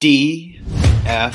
DFS.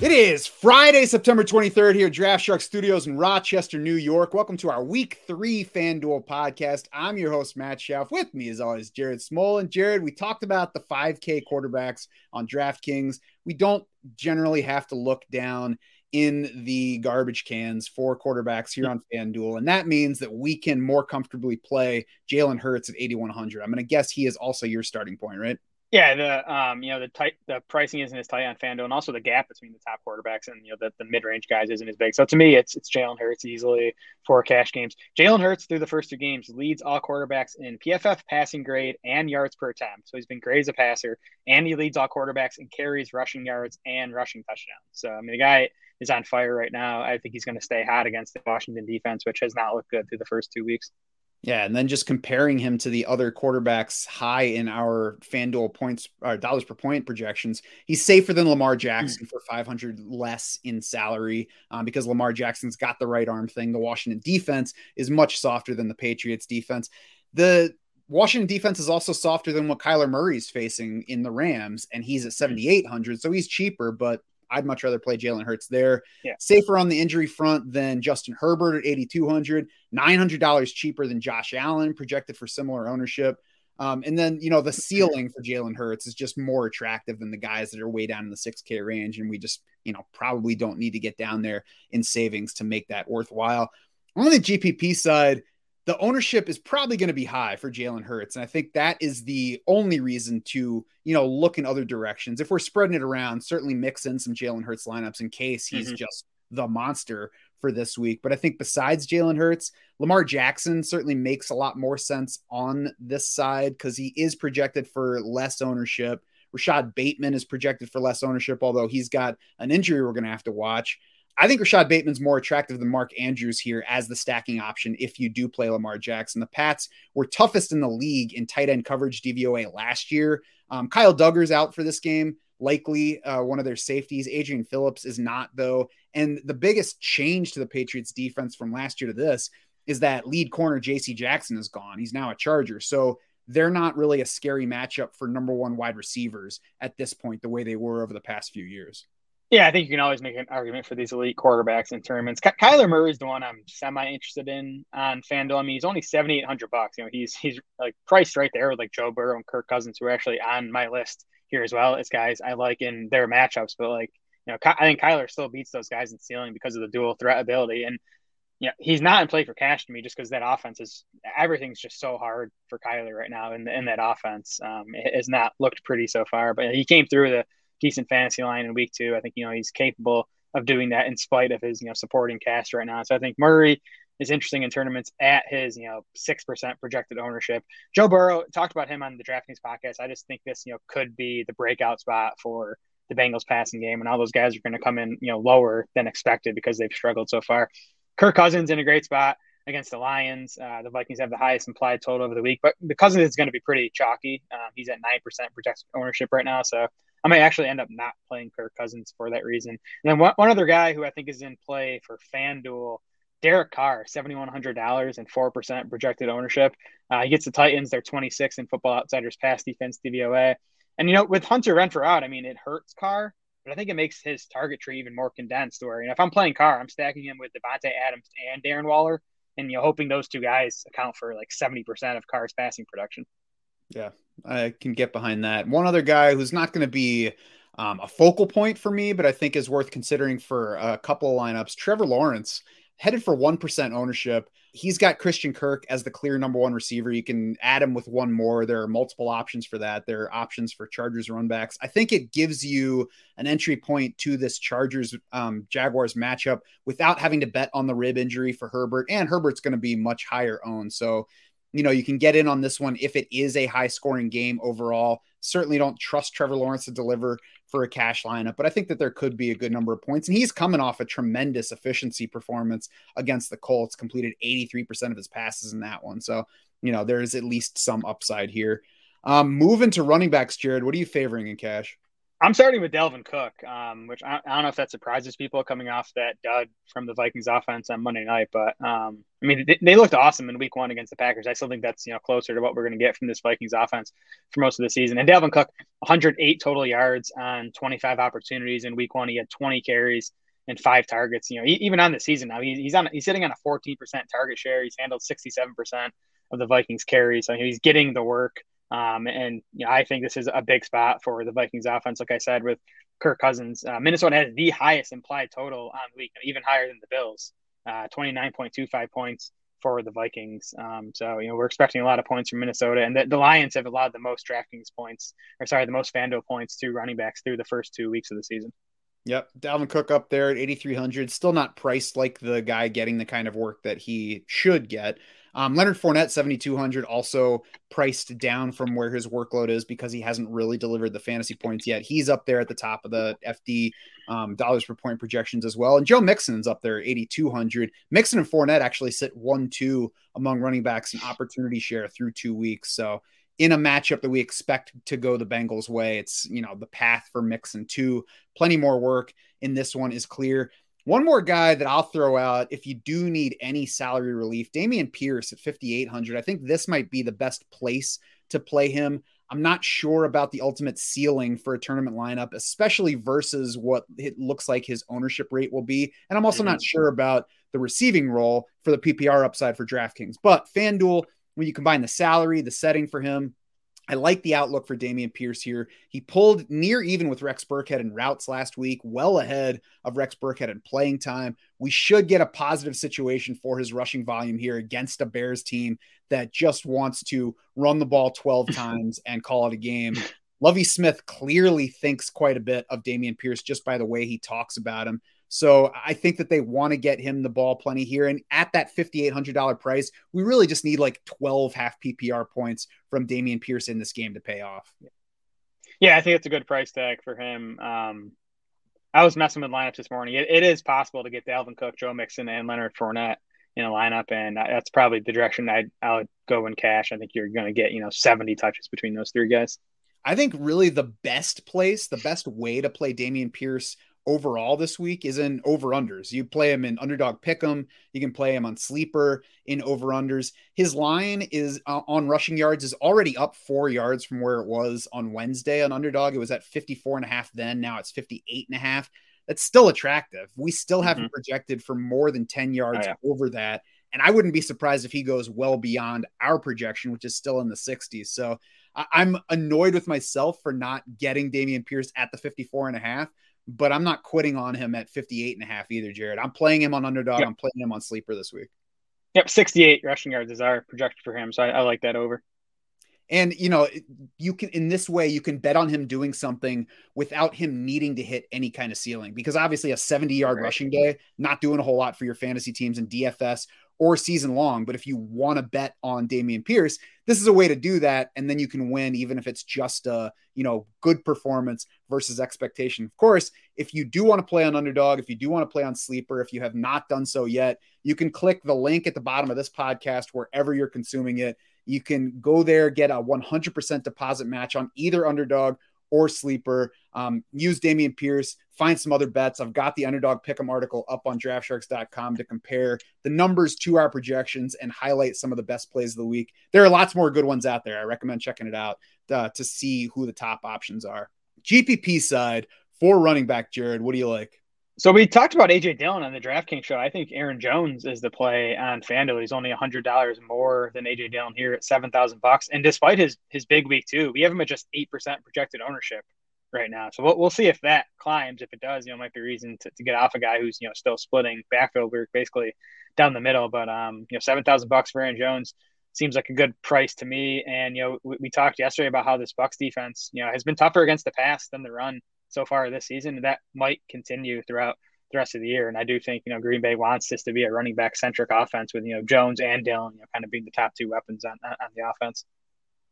It is Friday, September 23rd here at Draft Shark Studios in Rochester, New York. Welcome to our week three FanDuel podcast. I'm your host, Matt Schauf. With me, as always, Jared Small. And Jared, we talked about the 5K quarterbacks on DraftKings. We don't generally have to look down in the garbage cans for quarterbacks here on FanDuel. And that means that we can more comfortably play Jalen Hurts at 8,100. I'm going to guess he is also your starting point, right? Yeah, the um, you know, the tight the pricing isn't as tight on FanDuel, and also the gap between the top quarterbacks and you know the, the mid range guys isn't as big. So to me, it's it's Jalen Hurts easily for cash games. Jalen Hurts through the first two games leads all quarterbacks in PFF passing grade and yards per attempt. So he's been great as a passer, and he leads all quarterbacks in carries, rushing yards, and rushing touchdowns. So I mean, the guy is on fire right now. I think he's going to stay hot against the Washington defense, which has not looked good through the first two weeks. Yeah, and then just comparing him to the other quarterbacks high in our FanDuel points or dollars per point projections, he's safer than Lamar Jackson mm. for 500 less in salary um, because Lamar Jackson's got the right arm thing. The Washington defense is much softer than the Patriots defense. The Washington defense is also softer than what Kyler Murray's facing in the Rams, and he's at 7,800, so he's cheaper, but I'd much rather play Jalen Hurts there. Yeah. Safer on the injury front than Justin Herbert at 8,200, $900 cheaper than Josh Allen, projected for similar ownership. Um, and then, you know, the ceiling for Jalen Hurts is just more attractive than the guys that are way down in the 6K range. And we just, you know, probably don't need to get down there in savings to make that worthwhile. On the GPP side, the ownership is probably going to be high for Jalen Hurts. And I think that is the only reason to, you know, look in other directions. If we're spreading it around, certainly mix in some Jalen Hurts lineups in case he's mm-hmm. just the monster for this week. But I think besides Jalen Hurts, Lamar Jackson certainly makes a lot more sense on this side because he is projected for less ownership. Rashod Bateman is projected for less ownership, although he's got an injury we're going to have to watch. I think Rashod Bateman's more attractive than Mark Andrews here as the stacking option if you do play Lamar Jackson. The Pats were toughest in the league in tight end coverage DVOA last year. Um, Kyle Dugger's out for this game, likely uh, one of their safeties. Adrian Phillips is not, though. And the biggest change to the Patriots defense from last year to this is that lead corner JC Jackson is gone. He's now a Charger. So they're not really a scary matchup for number one wide receivers at this point, the way they were over the past few years. Yeah, I think you can always make an argument for these elite quarterbacks in tournaments. Ky- Kyler Murray is the one I'm semi interested in on FanDuel. I mean, he's only seventy eight hundred bucks. You know, he's he's like priced right there with like Joe Burrow and Kirk Cousins, who are actually on my list here as well as guys I like in their matchups. But like, you know, I think Kyler still beats those guys in ceiling because of the dual threat ability. And yeah, he's not in play for cash to me just because that offense is everything's just so hard for Kyler right now in, in that offense. Um, it has not looked pretty so far, but he came through the decent fantasy line in week two. I think you know he's capable of doing that in spite of his you know supporting cast right now. So I think Murray is interesting in tournaments at his you know six percent projected ownership. Joe Burrow talked about him on the DraftKings podcast. I just think this you know could be the breakout spot for the Bengals passing game, and all those guys are going to come in you know lower than expected because they've struggled so far. Kirk Cousins in a great spot against the Lions. Uh, the Vikings have the highest implied total over the week, but the Cousins is going to be pretty chalky. Um, he's at nine percent projected ownership right now, so I might actually end up not playing Kirk Cousins for that reason. And then one, one other guy who I think is in play for FanDuel, Derek Carr, $7,100 and 4% projected ownership. Uh, he gets the Titans. They're 26 in Football Outsiders pass defense DVOA. And, you know, with Hunter Renfrow out, I mean, it hurts Carr, but I think it makes his target tree even more condensed. Where, you know, if I'm playing Carr, I'm stacking him with Davante Adams and Darren Waller, and, you know, hoping those two guys account for like 70% of Carr's passing production. Yeah, I can get behind that. One other guy who's not going to be um, a focal point for me, but I think is worth considering for a couple of lineups. Trevor Lawrence headed for 1% ownership. He's got Christian Kirk as the clear number one receiver. You can add him with one more. There are multiple options for that. There are options for Chargers run backs. I think it gives you an entry point to this Chargers um, Jaguars matchup without having to bet on the rib injury for Herbert. And Herbert's going to be much higher owned. So you know, you can get in on this one if it is a high scoring game overall. Certainly don't trust Trevor Lawrence to deliver for a cash lineup, but I think that there could be a good number of points. And he's coming off a tremendous efficiency performance against the Colts, completed 83% of his passes in that one. So, you know, there is at least some upside here. Um, moving to running backs, Jared, what are you favoring in cash? I'm starting with Dalvin Cook, um, which I, I, don't know if that surprises people coming off that dud from the Vikings offense on Monday night. But um, I mean, they, they, looked awesome in Week One against the Packers. I still think that's you know closer to what we're going to get from this Vikings offense for most of the season. And Dalvin Cook, 108 total yards on 25 opportunities in Week One. He had 20 carries and five targets. You know, he, even on the season now, he, he's on he's sitting on a 14% target share. He's handled 67% of the Vikings carries, so he's getting the work. Um, and you know, I think this is a big spot for the Vikings offense. Like I said, with Kirk Cousins, uh, Minnesota has the highest implied total on the week, even higher than the Bills, uh, 29.25 points for the Vikings. Um, so, you know, we're expecting a lot of points from Minnesota, and the, the Lions have allowed the most DraftKings points, or sorry, the most FanDuel points to running backs through the first two weeks of the season. Yep, Dalvin Cook up there at 8,300, still not priced like the guy getting the kind of work that he should get. Um, Leonard Fournette, 7,200, also priced down from where his workload is because he hasn't really delivered the fantasy points yet. He's up there at the top of the FD um, dollars per point projections as well. And Joe Mixon's up there, 8,200. Mixon and Fournette actually sit 1 2 among running backs in opportunity share through two weeks. So, in a matchup that we expect to go the Bengals' way, it's, you know, the path for Mixon two. Plenty more work in this one is clear. One more guy that I'll throw out if you do need any salary relief, Dameon Pierce at 5,800. I think this might be the best place to play him. I'm not sure about the ultimate ceiling for a tournament lineup, especially versus what it looks like his ownership rate will be. And I'm also mm-hmm. not sure about the receiving role for the PPR upside for DraftKings. But FanDuel, when you combine the salary, the setting for him, I like the outlook for Dameon Pierce here. He pulled near even with Rex Burkhead in routes last week, well ahead of Rex Burkhead in playing time. We should get a positive situation for his rushing volume here against a Bears team that just wants to run the ball 12 times and call it a game. Lovie Smith clearly thinks quite a bit of Dameon Pierce just by the way he talks about him. So I think that they want to get him the ball plenty here. And at that $5,800 price, we really just need like 12 half PPR points from Dameon Pierce in this game to pay off. Yeah, I think it's a good price tag for him. Um, I was messing with lineups this morning. It, it is possible to get Dalvin Cook, Joe Mixon, and Leonard Fournette in a lineup, and that's probably the direction I'd, I would go in cash. I think you're going to get you know 70 touches between those three guys. I think really the best place, the best way to play Dameon Pierce overall this week is in over unders. You play him in underdog pick 'em. You can play him on sleeper in over unders. His line is uh, on rushing yards is already up four yards from where it was on Wednesday on underdog. It was at 54 and a half then. Now it's 58 and a half. That's still attractive. We still haven't mm-hmm. projected for more than 10 yards oh, yeah. over that. And I wouldn't be surprised if he goes well beyond our projection, which is still in the 60s. So I'm annoyed with myself for not getting Dameon Pierce at the 54 and a half but I'm not quitting on him at 58 and a half either, Jared. I'm playing him on underdog. Yep. I'm playing him on sleeper this week. Yep, 68 rushing yards is our projection for him. So I, I like that over. And you know, you can in this way you can bet on him doing something without him needing to hit any kind of ceiling because obviously a 70 yard right. rushing day not doing a whole lot for your fantasy teams and DFS or season long. But if you want to bet on Dameon Pierce, this is a way to do that. And then you can win, even if it's just a, you know, good performance versus expectation. Of course, if you do want to play on underdog, if you do want to play on sleeper, if you have not done so yet, you can click the link at the bottom of this podcast, wherever you're consuming it. You can go there, get a 100% deposit match on either underdog or sleeper. Um, use Dameon Pierce, find some other bets. I've got the underdog pick'em article up on draftsharks.com to compare the numbers to our projections and highlight some of the best plays of the week. There are lots more good ones out there. I recommend checking it out uh, to see who the top options are. GPP side for running back, Jared, what do you like? So we talked about AJ Dillon on the DraftKings show. I think Aaron Jones is the play on FanDuel. He's only hundred dollars more than AJ Dillon here at seven thousand bucks. And despite his his big week too, we have him at just eight percent projected ownership right now. So we'll, we'll see if that climbs. If it does, you know, might be reason to, to get off a guy who's you know still splitting backfield. We're basically down the middle, but um, you know, seven thousand bucks for Aaron Jones seems like a good price to me. And you know, we, we talked yesterday about how this Bucs defense, you know, has been tougher against the pass than the run so far this season, that might continue throughout the rest of the year. And I do think, you know, Green Bay wants this to be a running back centric offense with, you know, Jones and Dillon, you know, kind of being the top two weapons on, on the offense.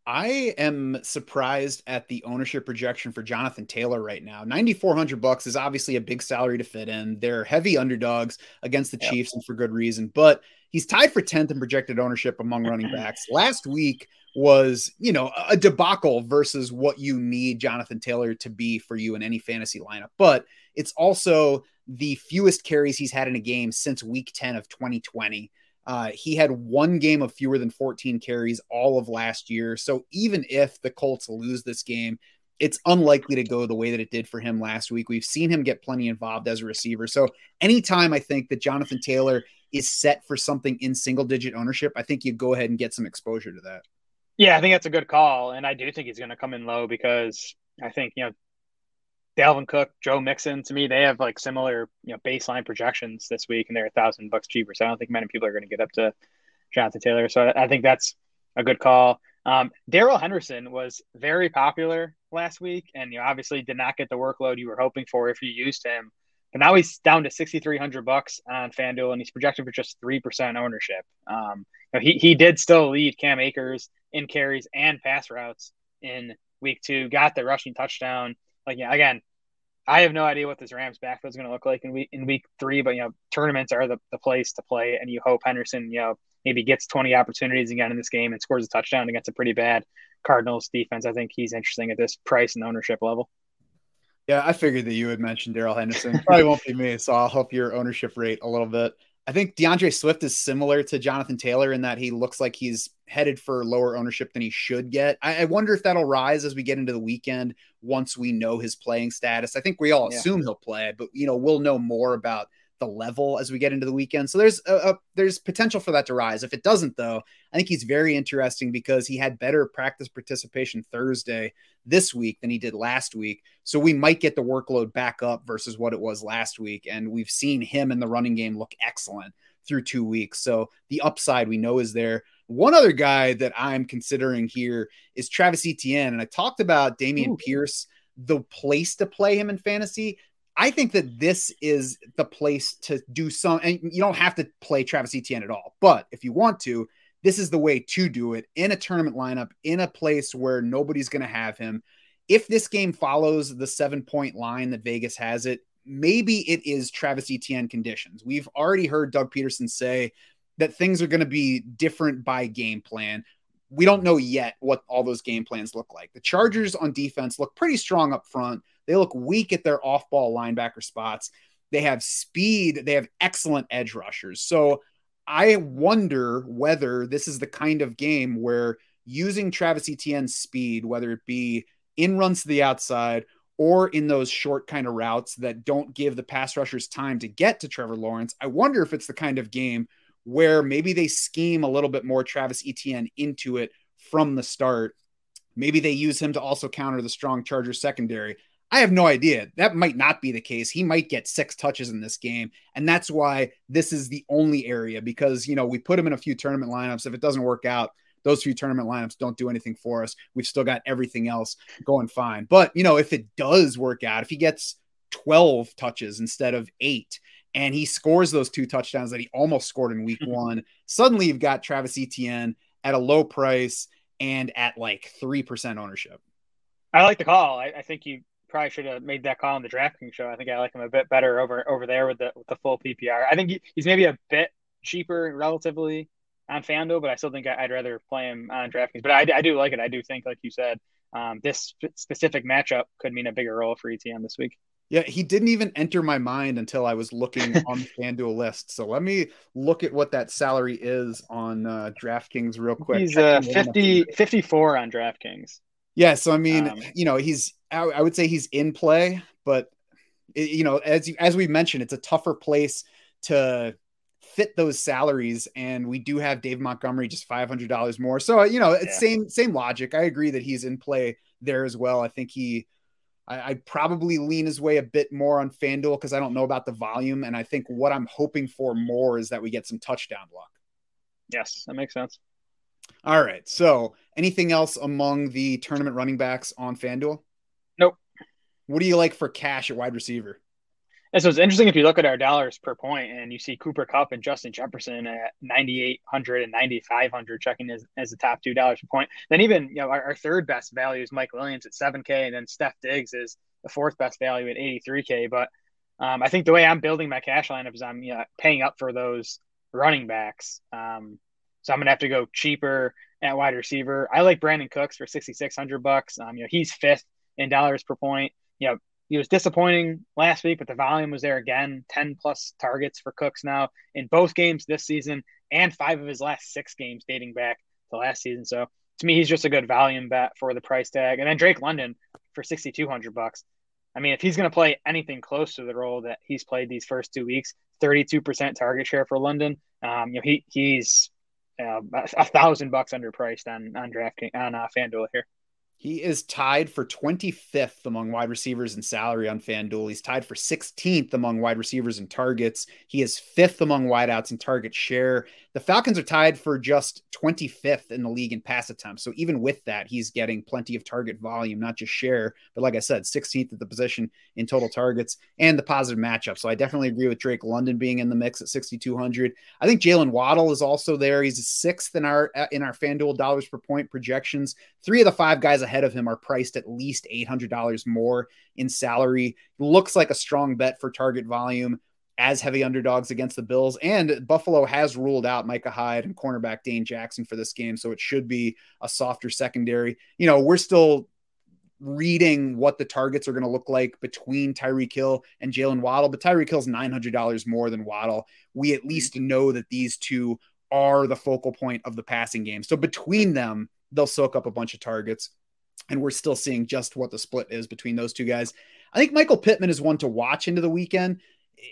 I am surprised at the ownership projection for Jonathan Taylor right now. 9400 bucks is obviously a big salary to fit in. They're heavy underdogs against the yep. Chiefs and for good reason, but he's tied for 10th in projected ownership among running backs. Last week was, you know, a debacle versus what you need Jonathan Taylor to be for you in any fantasy lineup. But it's also the fewest carries he's had in a game since week 10 of 2020. Uh, he had one game of fewer than 14 carries all of last year. So even if the Colts lose this game, it's unlikely to go the way that it did for him last week. We've seen him get plenty involved as a receiver. So anytime I think that Jonathan Taylor is set for something in single digit ownership, I think you go ahead and get some exposure to that. Yeah, I think that's a good call. And I do think he's going to come in low because I think, you know, Dalvin Cook, Joe Mixon, to me, they have like similar, you know, baseline projections this week and they're a thousand bucks cheaper. So I don't think many people are going to get up to Jonathan Taylor. So I, I think that's a good call. Um, Darrell Henderson was very popular last week and you know, obviously did not get the workload you were hoping for if you used him. But now he's down to 6,300 bucks on FanDuel and he's projected for just 3% ownership. Um, you know, he, he did still lead Cam Akers in carries and pass routes in week two, got the rushing touchdown. Like, yeah, again, I have no idea what this Rams backfield is going to look like in week in week three, but you know, tournaments are the, the place to play, and you hope Henderson, you know, maybe gets 20 opportunities again in this game and scores a touchdown against a pretty bad Cardinals defense. I think he's interesting at this price and ownership level. Yeah, I figured that you would mention Darrell Henderson. Probably won't be me, so I'll help your ownership rate a little bit. I think D'Andre Swift is similar to Jonathan Taylor in that he looks like he's headed for lower ownership than he should get. I, I wonder if that'll rise as we get into the weekend once we know his playing status. I think we all yeah. assume he'll play, but you know we'll know more about the level as we get into the weekend. So there's a, a, there's potential for that to rise. If it doesn't, though, I think he's very interesting because he had better practice participation Thursday this week than he did last week. So we might get the workload back up versus what it was last week. And we've seen him in the running game look excellent through two weeks. So the upside we know is there. One other guy that I'm considering here is Travis Etienne. And I talked about Dameon Ooh. Pierce, the place to play him in fantasy. I think that this is the place to do some, and you don't have to play Travis Etienne at all. But if you want to, this is the way to do it in a tournament lineup, in a place where nobody's going to have him. If this game follows the seven point line that Vegas has it, maybe it is Travis Etienne conditions. We've already heard Doug Pederson say that things are going to be different by game plan. We don't know yet what all those game plans look like. The Chargers on defense look pretty strong up front. They look weak at their off ball linebacker spots. They have speed, they have excellent edge rushers. So I wonder whether this is the kind of game where using Travis Etienne's speed, whether it be in runs to the outside or in those short kind of routes that don't give the pass rushers time to get to Trevor Lawrence, I wonder if it's the kind of game where maybe they scheme a little bit more Travis Etienne into it from the start. Maybe they use him to also counter the strong Charger secondary. I have no idea. That might not be the case. He might get six touches in this game. And that's why this is the only area because, you know, we put him in a few tournament lineups. If it doesn't work out, those few tournament lineups don't do anything for us. We've still got everything else going fine. But, you know, if it does work out, if he gets 12 touches instead of eight, and he scores those two touchdowns that he almost scored in week mm-hmm. one, suddenly you've got Travis Etienne at a low price and at like 3% ownership. I like the call. I, I think you probably should have made that call on the DraftKings show. I think I like him a bit better over over there with the with the full PPR. I think he, he's maybe a bit cheaper relatively on FanDuel, but I still think I'd rather play him on DraftKings. But I, I do like it. I do think, like you said, um, this specific matchup could mean a bigger role for Etienne this week. Yeah, he didn't even enter my mind until I was looking on the FanDuel list. So let me look at what that salary is on uh, DraftKings real quick. He's uh, 50, 54 on DraftKings. Yeah, so I mean, um, you know, he's I, I, would say he's in play, but it, you know, as as we mentioned, it's a tougher place to fit those salaries, and we do have Dave Montgomery just five hundred dollars more. So uh, you know, it's yeah. same same logic. I agree that he's in play there as well. I think he. I, probably lean his way a bit more on FanDuel because I don't know about the volume. And I think what I'm hoping for more is that we get some touchdown luck. Yes, that makes sense. All right. So, anything else among the tournament running backs on FanDuel? Nope. What do you like for cash at wide receiver? And so it's interesting if you look at our dollars per point and you see Cooper Kupp and Justin Jefferson at 9,800 and 9,500 checking as, as the top two dollars per point. Then even, you know, our, our, third best value is Mike Williams at 7K and then Steph Diggs is the fourth best value at 83K. But um, I think the way I'm building my cash lineup is I'm you know, paying up for those running backs. Um, so I'm gonna have to go cheaper at wide receiver. I like Brandin Cooks for 6,600 bucks. Um, you know, he's fifth in dollars per point. You know, he was disappointing last week, but the volume was there again. 10 plus targets for Cooks now in both games this season and five of his last six games dating back to last season. So to me, he's just a good volume bet for the price tag. And then Drake London for 6,200 bucks. I mean, if he's going to play anything close to the role that he's played these first two weeks, 32% target share for London. Um, you know, he he's uh, a thousand bucks underpriced on on drafting on uh, FanDuel here. He is tied for 25th among wide receivers in salary on FanDuel. He's tied for 16th among wide receivers in targets. He is fifth among wideouts in target share. The Falcons are tied for just 25th in the league in pass attempts. So even with that, he's getting plenty of target volume, not just share, but like I said, 16th at the position in total targets and the positive matchup. So I definitely agree with Drake London being in the mix at 6,200. I think Jaylen Waddle is also there. He's sixth in our uh, in our FanDuel dollars per point projections. Three of the five guys ahead of him are priced at least $800 more in salary. Looks like a strong bet for target volume as heavy underdogs against the Bills. And Buffalo has ruled out Micah Hyde and cornerback Dane Jackson for this game. So it should be a softer secondary. You know, we're still reading what the targets are going to look like between Tyreek Hill and Jaylen Waddle, but Tyreek Hill's $900 more than Waddle. We at least know that these two are the focal point of the passing game. So between them, they'll soak up a bunch of targets. And we're still seeing just what the split is between those two guys. I think Michael Pittman is one to watch into the weekend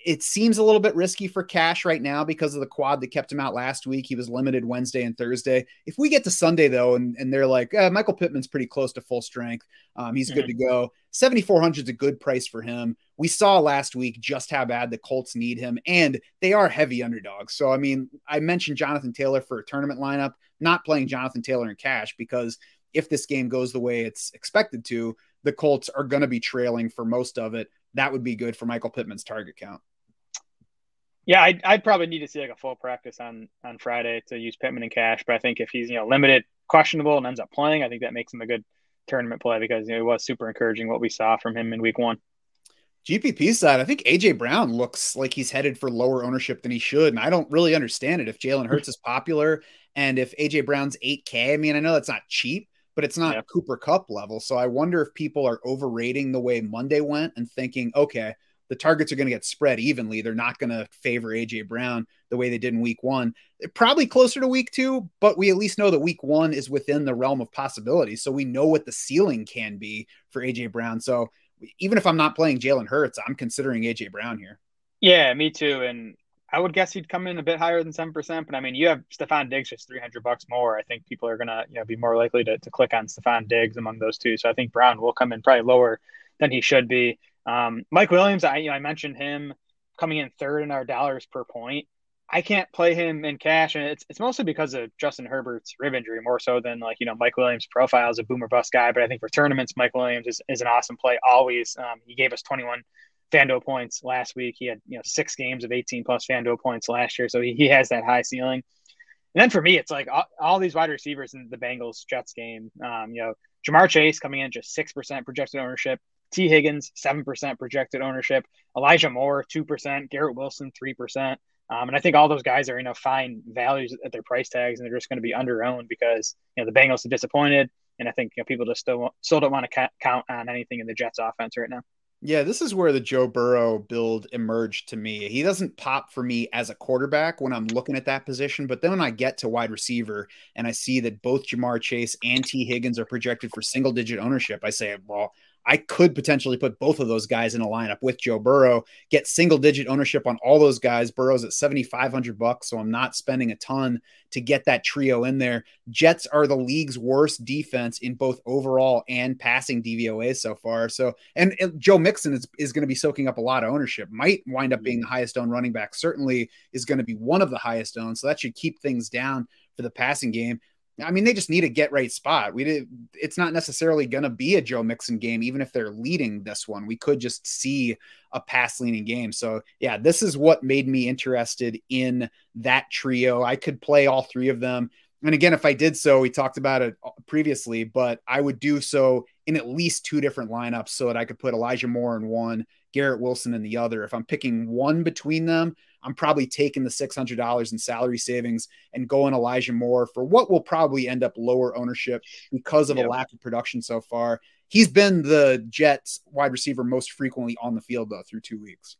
it seems a little bit risky for cash right now because of the quad that kept him out last week. He was limited Wednesday and Thursday. If we get to Sunday though, and, and they're like, eh, Michael Pittman's pretty close to full strength, um, he's mm-hmm. good to go. 7,400 is a good price for him. We saw last week just how bad the Colts need him, and they are heavy underdogs. So, I mean, I mentioned Jonathan Taylor for a tournament lineup, not playing Jonathan Taylor in cash because if this game goes the way it's expected to, the Colts are going to be trailing for most of it that would be good for Michael Pittman's target count. Yeah, I'd, I'd, probably need to see like a full practice on on Friday to use Pittman in cash. But I think if he's you know limited, questionable, and ends up playing, I think that makes him a good tournament play because you know, it was super encouraging what we saw from him in Week One. GPP side, I think AJ Brown looks like he's headed for lower ownership than he should, and I don't really understand it. If Jalen Hurts is popular and if AJ Brown's 8K, I mean, I know that's not cheap, but it's not yeah. Cooper Kupp level. So I wonder if people are overrating the way Monday went and thinking, okay, the targets are going to get spread evenly. They're not going to favor AJ Brown the way they did in week one. They're probably closer to week two, but we at least know that week one is within the realm of possibility. So we know what the ceiling can be for AJ Brown. So even if I'm not playing Jalen Hurts, I'm considering AJ Brown here. Yeah, me too. And I would guess he'd come in a bit higher than seven percent, but I mean, you have Stefon Diggs just three hundred bucks more. I think people are gonna you know be more likely to, to click on Stefon Diggs among those two. So I think Brown will come in probably lower than he should be. Um, Mike Williams, I you know I mentioned him coming in third in our dollars per point. I can't play him in cash, and it's it's mostly because of Justin Herbert's rib injury more so than like you know Mike Williams' profile as a boomer bust guy. But I think for tournaments, Mike Williams is, is an awesome play always. Um, he gave us 21 FanDuel points last week. He had you know six games of 18 plus FanDuel points last year, so he, he has that high ceiling. And then for me, it's like all, all these wide receivers in the Bengals Jets game. Um, you know, Ja'Marr Chase coming in just six percent projected ownership. Tee Higgins seven percent projected ownership. Elijah Moore two percent. Garrett Wilson three percent. Um, and I think all those guys are you know fine values at their price tags, and they're just going to be under owned because you know the Bengals are disappointed, and I think you know people just still still don't want to ca- count on anything in the Jets offense right now. Yeah, this is where the Joe Burrow build emerged to me. He doesn't pop for me as a quarterback when I'm looking at that position, but then when I get to wide receiver and I see that both Ja'Marr Chase and Tee Higgins are projected for single digit ownership, I say, well, I could potentially put both of those guys in a lineup with Joe Burrow, get single digit ownership on all those guys. Burrow's at 7,500 bucks, so I'm not spending a ton to get that trio in there. Jets are the league's worst defense in both overall and passing DVOA so far. So, and, Joe Mixon is, is going to be soaking up a lot of ownership, might wind up being the highest owned running back, certainly is going to be one of the highest owned. So that should keep things down for the passing game. I mean, they just need a get right spot. We did. It's not necessarily going to be a Joe Mixon game, even if they're leading this one. We could just see a pass leaning game. So yeah, this is what made me interested in that trio. I could play all three of them. And again, if I did so, we talked about it uh, previously, but I would do so in at least two different lineups so that I could put Elijah Moore in one, Garrett Wilson in the other. If I'm picking one between them, I'm probably taking the $600 in salary savings and going Elijah Moore for what will probably end up lower ownership because of yep. a lack of production so far. He's been the Jets wide receiver most frequently on the field, though, through two weeks.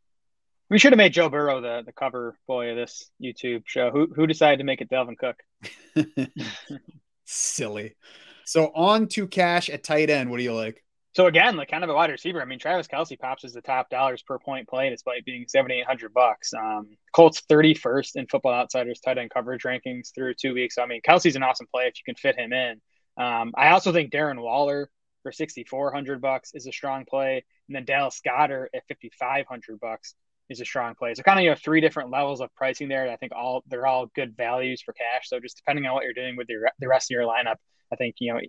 We should have made Joe Burrow the, the cover boy of this YouTube show. Who who decided to make it Dalvin Cook? Silly. So on to cash at tight end. What do you like? So again, like kind of a wide receiver. I mean, Travis Kelce pops as the top dollars per point play despite being seventy eight hundred bucks. Um, Colts thirty first in Football Outsiders tight end coverage rankings through two weeks. So, I mean, Kelce's an awesome play if you can fit him in. Um, I also think Darren Waller for sixty four hundred bucks is a strong play, and then Dallas Goedert at fifty five hundred bucks is a strong play. So kind of you have three different levels of pricing there. I think all they're all good values for cash. So just depending on what you're doing with your the rest of your lineup, I think you know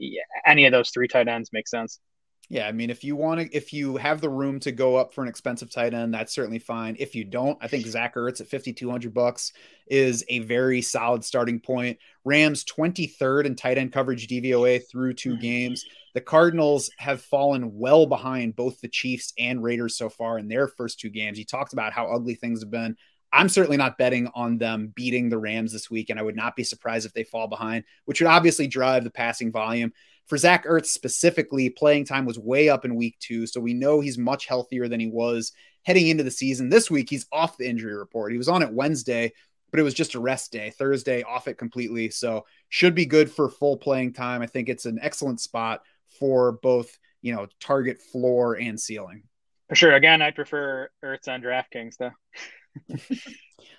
any of those three tight ends makes sense. Yeah, I mean, if you want to, if you have the room to go up for an expensive tight end, that's certainly fine. If you don't, I think Zach Ertz at fifty two hundred bucks is a very solid starting point. Rams twenty third in tight end coverage DVOA through 2 mm-hmm. games. The Cardinals have fallen well behind both the Chiefs and Raiders so far in their first two games. You talked about how ugly things have been. I'm certainly not betting on them beating the Rams this week, and I would not be surprised if they fall behind, which would obviously drive the passing volume. For Zach Ertz specifically, playing time was way up in week two. So we know he's much healthier than he was heading into the season. This week, he's off the injury report. He was on it Wednesday, but it was just a rest day. Thursday, off it completely. So should be good for full playing time. I think it's an excellent spot for both, you know, target floor and ceiling. For sure. Again, I prefer Ertz on DraftKings, though.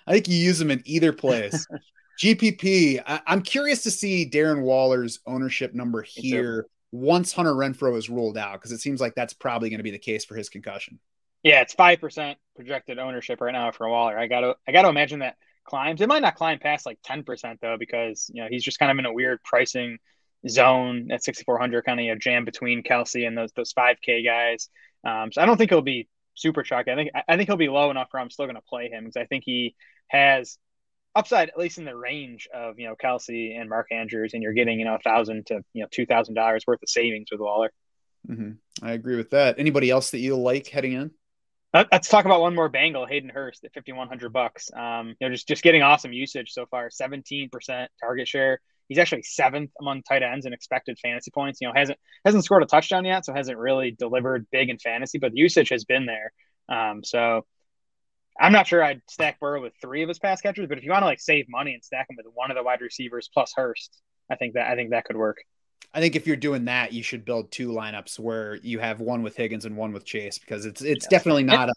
I think you use them in either place. GPP, I, am curious to see Darren Waller's ownership number here once Hunter Renfrow is ruled out, because it seems like that's probably going to be the case for his concussion. Yeah, it's five percent projected ownership right now for Waller. I gotta I gotta imagine that climbs. It might not climb past like ten percent though, because you know he's just kind of in a weird pricing zone at 6400, kind of you know, jam between Kelce and those those 5K guys. Um, so I don't think he'll be super chalky. I think I think he'll be low enough where I'm still going to play him because I think he has upside at least in the range of you know Kelce and Mark Andrews, and you're getting you know a thousand to you know two thousand dollars worth of savings with Waller. Mm-hmm. I agree with that. Anybody else that you like heading in? Let's talk about one more Bengal, Hayden Hurst at fifty one hundred bucks. Um, you know, just just getting awesome usage so far. Seventeen percent target share. He's actually seventh among tight ends in expected fantasy points. You know, hasn't hasn't scored a touchdown yet, so hasn't really delivered big in fantasy, but the usage has been there. Um, so I'm not sure I'd stack Burrow with three of his pass catchers, but if you want to like save money and stack him with one of the wide receivers plus Hurst, I think that I think that could work. I think if you're doing that, you should build two lineups where you have one with Higgins and one with Chase because it's it's yes. definitely not a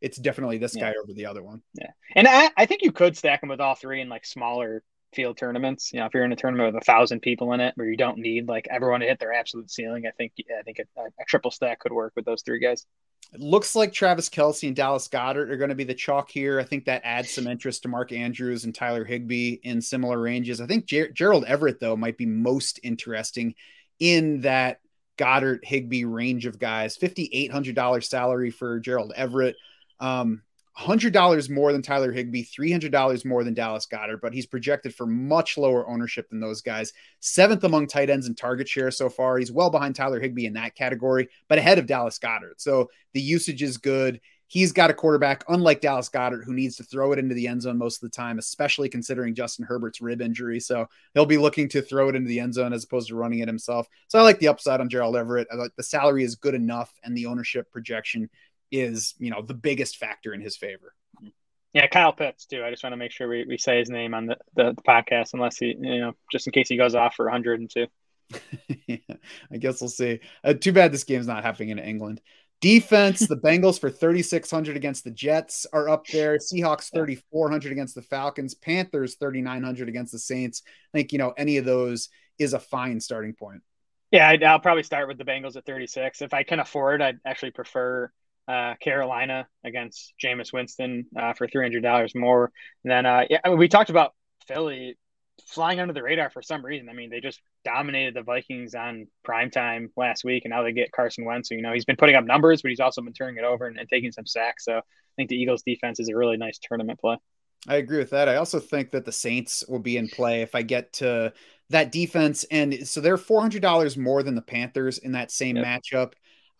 it's definitely this yeah. guy over the other one. Yeah, and I, I think you could stack them with all three in like smaller field tournaments. You know, if you're in a tournament with a thousand people in it where you don't need like everyone to hit their absolute ceiling, I think I think a, a triple stack could work with those three guys. It looks like Travis Kelce and Dallas Goedert are going to be the chalk here. I think that adds some interest to Mark Andrews and Tyler Higbee in similar ranges. I think Ger- Gerald Everett, though, might be most interesting in that Goedert Higbee range of guys. $5,800 salary for Gerald Everett. Um, $100 more than Tyler Higbee, $300 more than Dallas Goedert, but he's projected for much lower ownership than those guys. Seventh among tight ends in target share so far. He's well behind Tyler Higbee in that category, but ahead of Dallas Goedert. So the usage is good. He's got a quarterback, unlike Dallas Goedert, who needs to throw it into the end zone most of the time, especially considering Justin Herbert's rib injury. So he'll be looking to throw it into the end zone as opposed to running it himself. So I like the upside on Gerald Everett. I like the salary is good enough, and the ownership projection is, you know, the biggest factor in his favor. Yeah, Kyle Pitts too. I just want to make sure we, we say his name on the, the, the podcast, unless he, you know, just in case he goes off for 102. yeah, I guess we'll see. Uh, too bad this game's not happening in England. Defense, the Bengals for 3,600 against the Jets are up there. Seahawks 3,400 against the Falcons. Panthers 3,900 against the Saints. I think, you know, any of those is a fine starting point. Yeah, i will probably start with the Bengals at 36. If I can afford, I'd actually prefer uh, Carolina against Jameis Winston uh, for three hundred dollars more. And then uh, yeah, I mean, we talked about Philly flying under the radar for some reason. I mean, they just dominated the Vikings on prime time last week, and now they get Carson Wentz. So, you know, he's been putting up numbers, but he's also been turning it over and, and taking some sacks. So I think the Eagles defense is a really nice tournament play. I agree with that. I also think that the Saints will be in play if I get to that defense. And so they're $400 more than the Panthers in that same yep. matchup.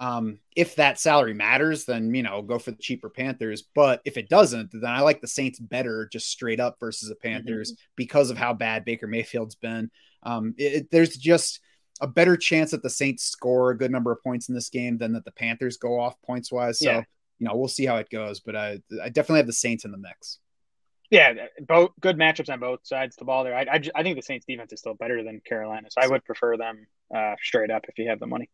Um, if that salary matters, then you know go for the cheaper Panthers. But if it doesn't, then I like the Saints better just straight up versus the Panthers mm-hmm. because of how bad Baker Mayfield's been. Um, it, there's just a better chance that the Saints score a good number of points in this game than that the Panthers go off points wise. So yeah. you know we'll see how it goes, but I I definitely have the Saints in the mix. Yeah, both good matchups on both sides of the ball there. I, I, I think the Saints defense is still better than Carolina, so I would prefer them uh, straight up if you have the money.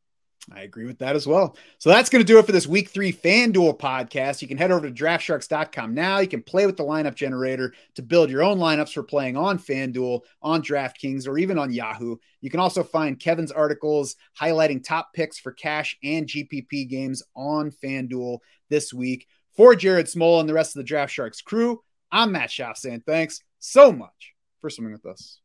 I agree with that as well. So that's going to do it for this week three FanDuel podcast. You can head over to draftsharks.com now. You can play with the lineup generator to build your own lineups for playing on FanDuel, on DraftKings, or even on Yahoo. You can also find Kevin's articles highlighting top picks for cash and GPP games on FanDuel this week. For Jared Small and the rest of the Draft Sharks crew, I'm Matt Schauf saying thanks so much for swimming with us.